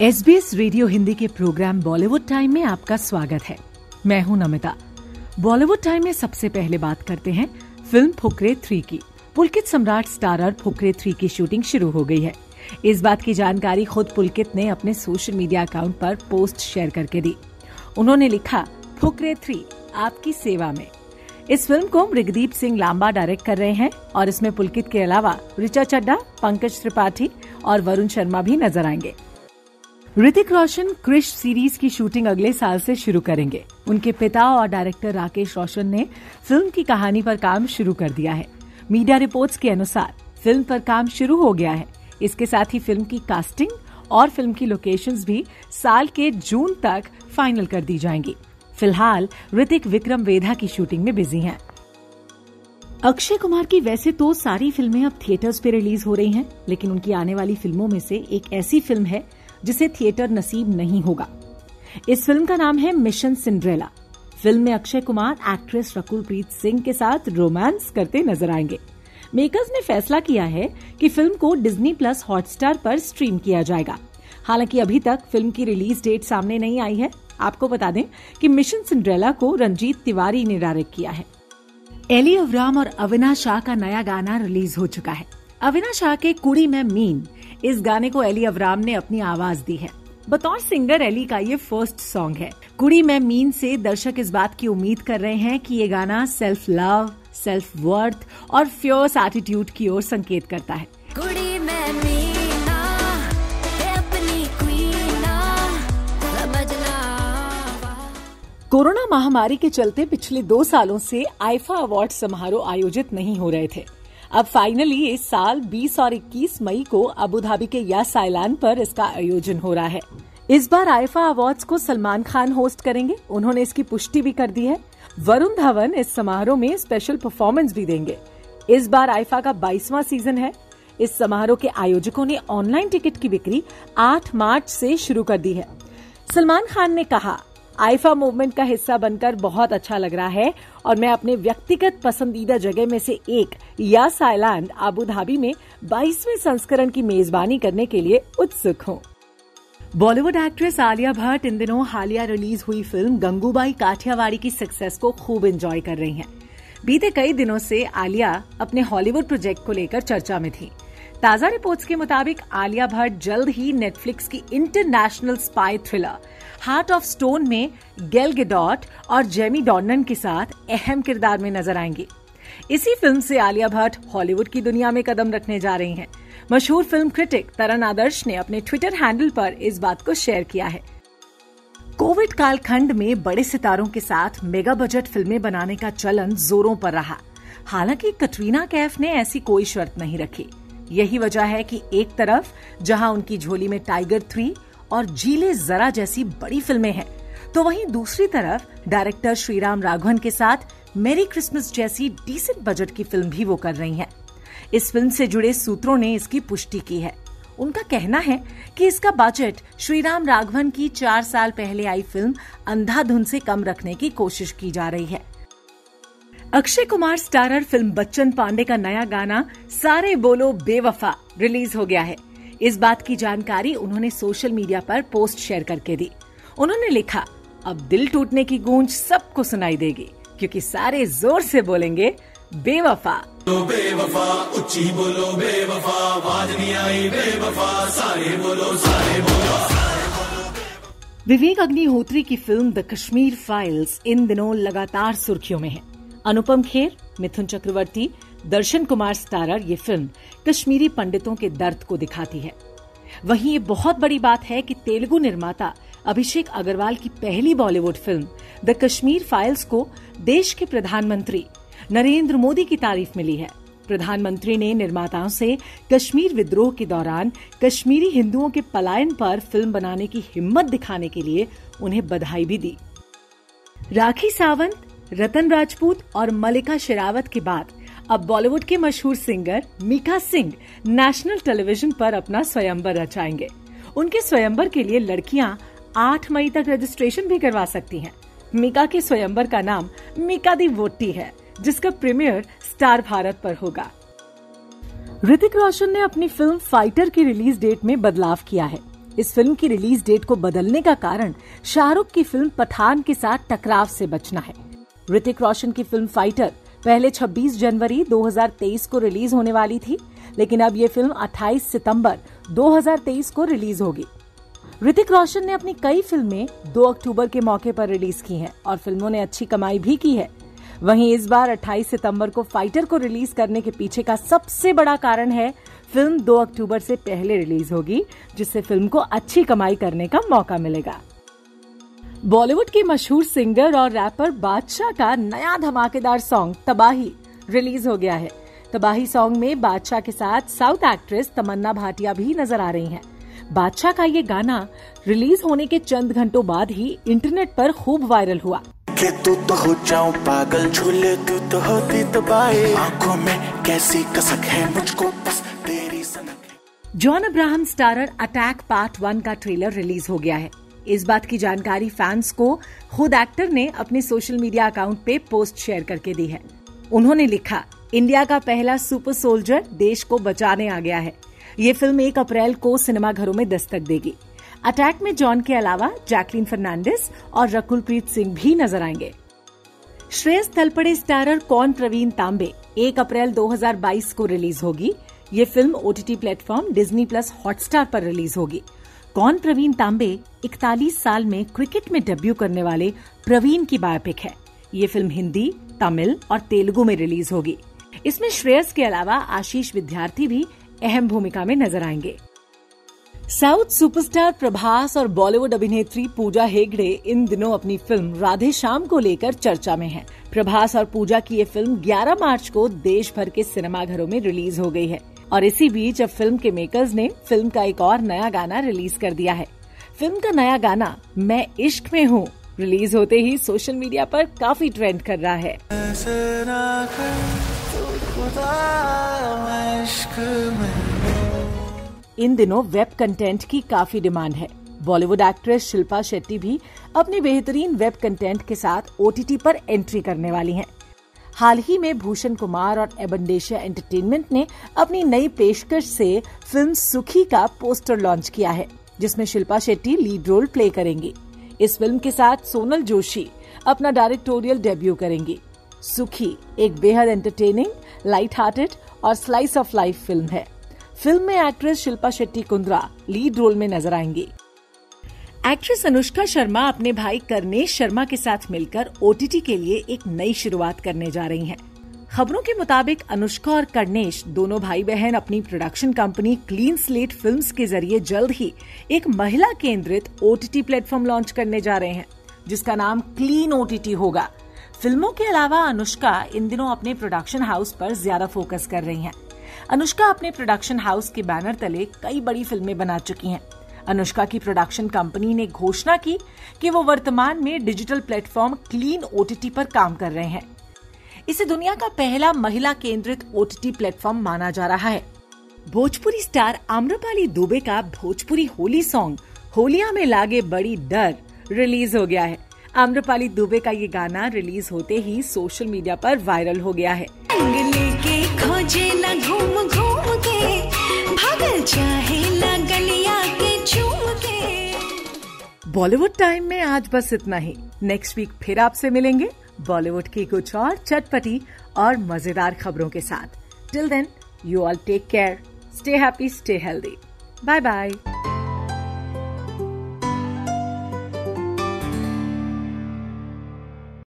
S B S radio Hindi के programme Bollywood time में आपका स्वागत है। मैं हूँ नमिता। बॉलीवुड टाइम में सबसे पहले बात करते हैं फ़िल्म फुकरे थ्री की। पुलकित सम्राट स्टारर फुकरे थ्री की शूटिंग शुरू हो गई है। इस बात की जानकारी खुद पुलकित ने अपने सोशल मीडिया अकाउंट पर पोस्ट शेयर करके दी। उन्होंने लिखा, फुकरे थ्री, आपकी सेवा में। इस फ़िल्म को मृगदीप सिंह लांबा डायरेक्ट कर रहे हैं और इसमें पुलकित के अलावा ऋचा चड्डा पंकज त्रिपाठी और वरुण शर्मा भी नज़र आएँगे। ऋतिक रोशन क्रिश सीरीज़ की शूटिंग अगले साल से शुरू करेंगे। उनके पिता और डायरेक्टर राकेश रोशन ने फ़िल्म की कहानी पर काम शुरू कर दिया है। मीडिया रिपोर्ट्स के अनुसार फ़िल्म पर काम शुरू हो गया है। इसके साथ ही फ़िल्म की कास्टिंग और फ़िल्म की लोकेशंस भी साल के जून तक फाइनल कर दी जाएँगी। फ़िलहाल ऋतिक विक्रम वेधा की शूटिंग में बिज़ी हैं। अक्षय कुमार की वैसे तो सारी फ़िल्में अब थिएटर्स पे रिलीज़ हो रही हैं, लेकिन उनकी आने वाली फ़िल्मों में से एक ऐसी फ़िल्म है जिसे थिएटर नसीब नहीं होगा। इस फ़िल्म का नाम है मिशन सिंड्रेला। फ़िल्म में अक्षय कुमार, एक्ट्रेस रकुलप्रीत सिंह के साथ रोमांस करते नज़र आएँगे। मेकर्स ने फैसला किया है कि फ़िल्म को डिज्नी प्लस हॉटस्टार पर स्ट्रीम किया जाएगा। हालाँकि अभी तक फ़िल्म की रिलीज़ डेट सामने नहीं आई है। आपको बता दें कि मिशन सिंड्रेला को रंजीत तिवारी ने डायरेक्ट किया है। एली अवराम और अविनाश शाह का नया गाना रिलीज़ हो चुका है। अविनाश शाह के कुड़ी में मीन इस गाने को एली अवराम ने अपनी आवाज़ दी है। बतौर सिंगर एली का ये फ़र्स्ट सॉन्ग है। कुड़ी में मीन से दर्शक इस बात की उम्मीद कर रहे हैं कि ये गाना सेल्फ लव सेल्फ वर्थ और फ्योर्स एटीट्यूड की ओर संकेत करता है। कुड़ी में मीना अपनी क्वीना कोरोना महामारी के चलते पिछले दो सालों से आईफा अवार्ड समारोह आयोजित नहीं हो रहे थे। अब फाइनली इस साल 20 और 21 मई को अबू धाबी के यास आइलैंड पर इसका आयोजन हो रहा है। इस बार आईफा अवार्ड्स को सलमान खान होस्ट करेंगे। उन्होंने इसकी पुष्टि भी कर दी है। वरुण धवन इस समारोह में स्पेशल परफॉर्मेंस भी देंगे। इस बार आईफा का बाईसवा सीज़न है। इस समारोह के आयोजकों ने ऑनलाइन टिकट की बिक्री 8 मार्च से शुरू कर दी है। सलमान खान ने कहा आईफा मूवमेंट का हिस्सा बनकर बहुत अच्छा लग रहा है और मैं अपने व्यक्तिगत पसंदीदा जगह में से एक यास आइलैंड, आबू धाबी में 22वें संस्करण की मेजबानी करने के लिए उत्सुक हूँ बॉलीवुड एक्ट्रेस आलिया भट्ट इन दिनों हालिया रिलीज़ हुई फ़िल्म गंगूबाई काठियावाड़ी की सक्सेस को खूब एंजॉय कर रही हैं। बीते कई दिनों से आलिया अपने हॉलीवुड प्रोजेक्ट को लेकर चर्चा में थी ताज़ा रिपोर्ट्स के मुताबिक आलिया भट्ट जल्द ही नेटफ्लिक्स की international spy thriller Heart of Stone में गेल गेडॉट और जेमी डॉर्नन के साथ अहम किरदार में नज़र आएँगी। इसी फ़िल्म से आलिया भट्ट हॉलीवुड की दुनिया में कदम रखने जा रही हैं। मशहूर फ़िल्म क्रिटिक तरन आदर्श ने अपने ट्विटर हैंडल पर इस बात को शेयर किया है। कोविड कालखंड में बड़े सितारों के साथ मेगा बजट फ़िल्में बनाने का चलन जोरों पर रहा। हालाँकि कटरीना कैफ ने ऐसी कोई शर्त नहीं रखी। यही वजह है कि एक तरफ़, जहाँ उनकी झोली में टाइगर थ्री और जीले जरा जैसी बड़ी फ़िल्में हैं तो वहीं दूसरी तरफ़ डायरेक्टर श्रीराम राघवन के साथ मेरी क्रिसमस जैसी डिसेंट बजट की फ़िल्म भी वो कर रही हैं। इस फ़िल्म से जुड़े सूत्रों ने इसकी पुष्टि की है उनका कहना है कि इसका बजट श्रीराम राघवन की चार साल पहले आई फ़िल्म अंधाधुन से कम रखने की कोशिश की जा रही है अक्षय कुमार स्टारर फ़िल्म बच्चन पांडे का नया गाना सारे बोलो बेवफा रिलीज़ हो गया है। इस बात की जानकारी उन्होंने सोशल मीडिया पर पोस्ट शेयर करके दी। उन्होंने लिखा अब दिल टूटने की गूंज सबको सुनाई देगी क्योंकि सारे ज़ोर से बोलेंगे बेवफा। बेवफा उच्ची बोलो बेवफा आवाज़ नहीं आई बेवफा। सारे बोलो सारे बोलो विवेक अग्निहोत्री की फ़िल्म द कश्मीर फाइल्स इन दिनों लगातार सुर्खियों में है। अनुपम खेर, मिथुन चक्रवर्ती, दर्शन कुमार स्टारर, ये फ़िल्म कश्मीरी पंडितों के दर्द को दिखाती है। वहीं ये बहुत बड़ी बात है कि तेलुगु निर्माता अभिषेक अग्रवाल की पहली Bollywood film, The Kashmir Files को देश के प्रधानमंत्री नरेंद्र मोदी की तारीफ़ मिली है। प्रधानमंत्री ने निर्माताओं से कश्मीर विद्रोह के दौरान कश्मीरी हिंदुओं के पलायन पर फ़िल्म बनाने की हिम्मत दिखाने के लिए उन्हें बधाई भी दी। राखी सावंत रतन राजपूत और मलिका शेरावत के बाद अब बॉलीवुड के मशहूर singer Mika Singh national television पर अपना स्वयंवर रचाएँगे। उनके स्वयंवर के लिए लड़कियाँ 8 मई तक रजिस्ट्रेशन भी करवा सकती हैं। मीका के स्वयंवर का नाम मीका दी वोटी है, जिसका प्रीमियर स्टार भारत पर होगा। ऋतिक रोशन ने अपनी फ़िल्म फाइटर की रिलीज़ डेट में बदलाव किया है। इस फ़िल्म की रिलीज़ डेट को बदलने का कारण शाहरुख की फ़िल्म पठान के साथ टकराव से बचना है। ऋतिक रोशन की फ़िल्म फाइटर पहले 26 जनवरी 2023 को रिलीज़ होने वाली थी, लेकिन अब ये फ़िल्म 28 सितंबर 2023 को रिलीज़ होगी। ऋतिक रोशन ने अपनी कई फ़िल्में 2 अक्टूबर के मौके पर रिलीज़ की हैं और फ़िल्मों ने अच्छी कमाई भी की है। वहीं इस बार 28 सितंबर को फाइटर को रिलीज़ करने के पीछे का सबसे बड़ा कारण है, फ़िल्म 2 अक्टूबर से पहले रिलीज़ होगी, जिससे फ़िल्म को अच्छी कमाई करने का मौका मिलेगा। बॉलीवुड की मशहूर सिंगर और रैपर बादशाह का नया धमाकेदार सॉन्ग तबाही रिलीज़ हो गया है। तबाही सॉन्ग में बादशाह के साथ साउथ एक्ट्रेस तमन्ना भाटिया भी नज़र आ रही हैं। बादशाह का ये गाना रिलीज़ होने के चंद घंटों बाद ही इंटरनेट पर खूब वायरल हुआ। के तू तो हो जाऊँ पागल झूले तू तो होती तबाही? आँखों में कैसी कसक है मुझको बस तेरी सनक John Abraham starrer Attack part one का ट्रेलर रिलीज़ हो गया है। इस बात की जानकारी फैंस को खुद एक्टर ने अपने सोशल मीडिया अकाउंट पे पोस्ट शेयर करके दी है। उन्होंने लिखा, इंडिया का पहला सुपर सोल्जर देश को बचाने आ गया है। ये फ़िल्म एक अप्रैल को सिनेमाघरों में दस्तक देगी। अटैक में जॉन के अलावा जैकलिन फर्नांडिस और रकुल प्रीत सिंह भी नज़र आएँगे। श्रेयस तलपड़े स्टारर कौन प्रवीण तांबे 1 अप्रैल 2022 को रिलीज़ होगी। ये film OTT platform Disney plus Hotstar पर रिलीज़ होगी। कौन प्रवीण तांबे 41 साल में क्रिकेट में डेब्यू करने वाले प्रवीण की बायोपिक है। ये फ़िल्म हिंदी, तमिल और तेलुगु में रिलीज़ होगी। इसमें श्रेयस के अलावा आशीष विद्यार्थी भी अहम भूमिका में नज़र आएँगे। साउथ सुपरस्टार प्रभास और बॉलीवुड अभिनेत्री पूजा हेगड़े इन दिनों अपनी फ़िल्म राधे श्याम को लेकर चर्चा में हैं। प्रभास और पूजा की ये फ़िल्म 11 मार्च को देश भर के सिनेमाघरों में रिलीज़ हो गई है। और इसी बीच अब फ़िल्म के मेकर्स ने फ़िल्म का एक और नया गाना रिलीज़ कर दिया है। फ़िल्म का नया गाना, मैं इश्क में हूँ, रिलीज़ होते ही सोशल मीडिया पर काफ़ी ट्रेंड कर रहा है। इन दिनों वेब कंटेंट की काफ़ी डिमांड है। बॉलीवुड एक्ट्रेस शिल्पा शेट्टी भी अपने बेहतरीन वेब कंटेंट के साथ ओटीटी पर एंट्री करने वाली हैं। हाल ही में भूषण कुमार और एबंडेशिया एंटरटेनमेंट ने अपनी नई पेशकश से फ़िल्म सुखी का पोस्टर लॉन्च किया है, जिसमें Shilpa Shetty lead role play करेंगी। इस फ़िल्म के साथ सोनल जोशी अपना डायरेक्टोरियल डेब्यू करेंगी। सुखी एक बेहद एंटरटेनिंग लाइट हार्टेड और स्लाइस ऑफ़ लाइफ फ़िल्म है। फ़िल्म में actress Shilpa Shetty Kundra lead role में नज़र आएँगी। एक्ट्रेस अनुष्का शर्मा अपने भाई करनेश शर्मा के साथ मिलकर ओटीटी के लिए एक नई शुरुआत करने जा रही हैं। खबरों के मुताबिक अनुष्का और करनेश दोनों भाई बहन अपनी production company Clean Slate Films के ज़रिए जल्द ही एक महिला केंद्रित ओटीटी प्लेटफॉर्म लॉन्च करने जा रहे हैं, जिसका नाम क्लीन ओटीटी होगा फ़िल्मों के अलावा अनुष्का इन दिनों अपने प्रोडक्शन हाउस पर ज़्यादा फोकस कर रही हैं। अनुष्का अपने प्रोडक्शन हाउस के बैनर तले कई बड़ी फ़िल्में बना चुकी हैं अनुष्का की प्रोडक्शन कंपनी ने घोषणा की कि वो वर्तमान में डिजिटल प्लेटफॉर्म क्लीन ओटीटी पर काम कर रहे हैं। इसे दुनिया का पहला महिला केंद्रित ओटीटी प्लेटफॉर्म माना जा रहा है। भोजपुरी स्टार आम्रपाली दुबे का भोजपुरी होली सॉन्ग होलिया में लागे बड़ी डर रिलीज़ हो गया है। आम्रपाली दुबे का ये गाना रिलीज़ होते ही सोशल मीडिया पर वायरल हो गया है। लेके खोजे न घूम घूम के, भागल चाहे बॉलीवुड टाइम में आज बस इतना ही। नेक्स्ट वीक फिर आपसे मिलेंगे बॉलीवुड की कुछ और चटपटी और मज़ेदार खबरों के साथ। Till then you all take care stay happy stay healthy bye bye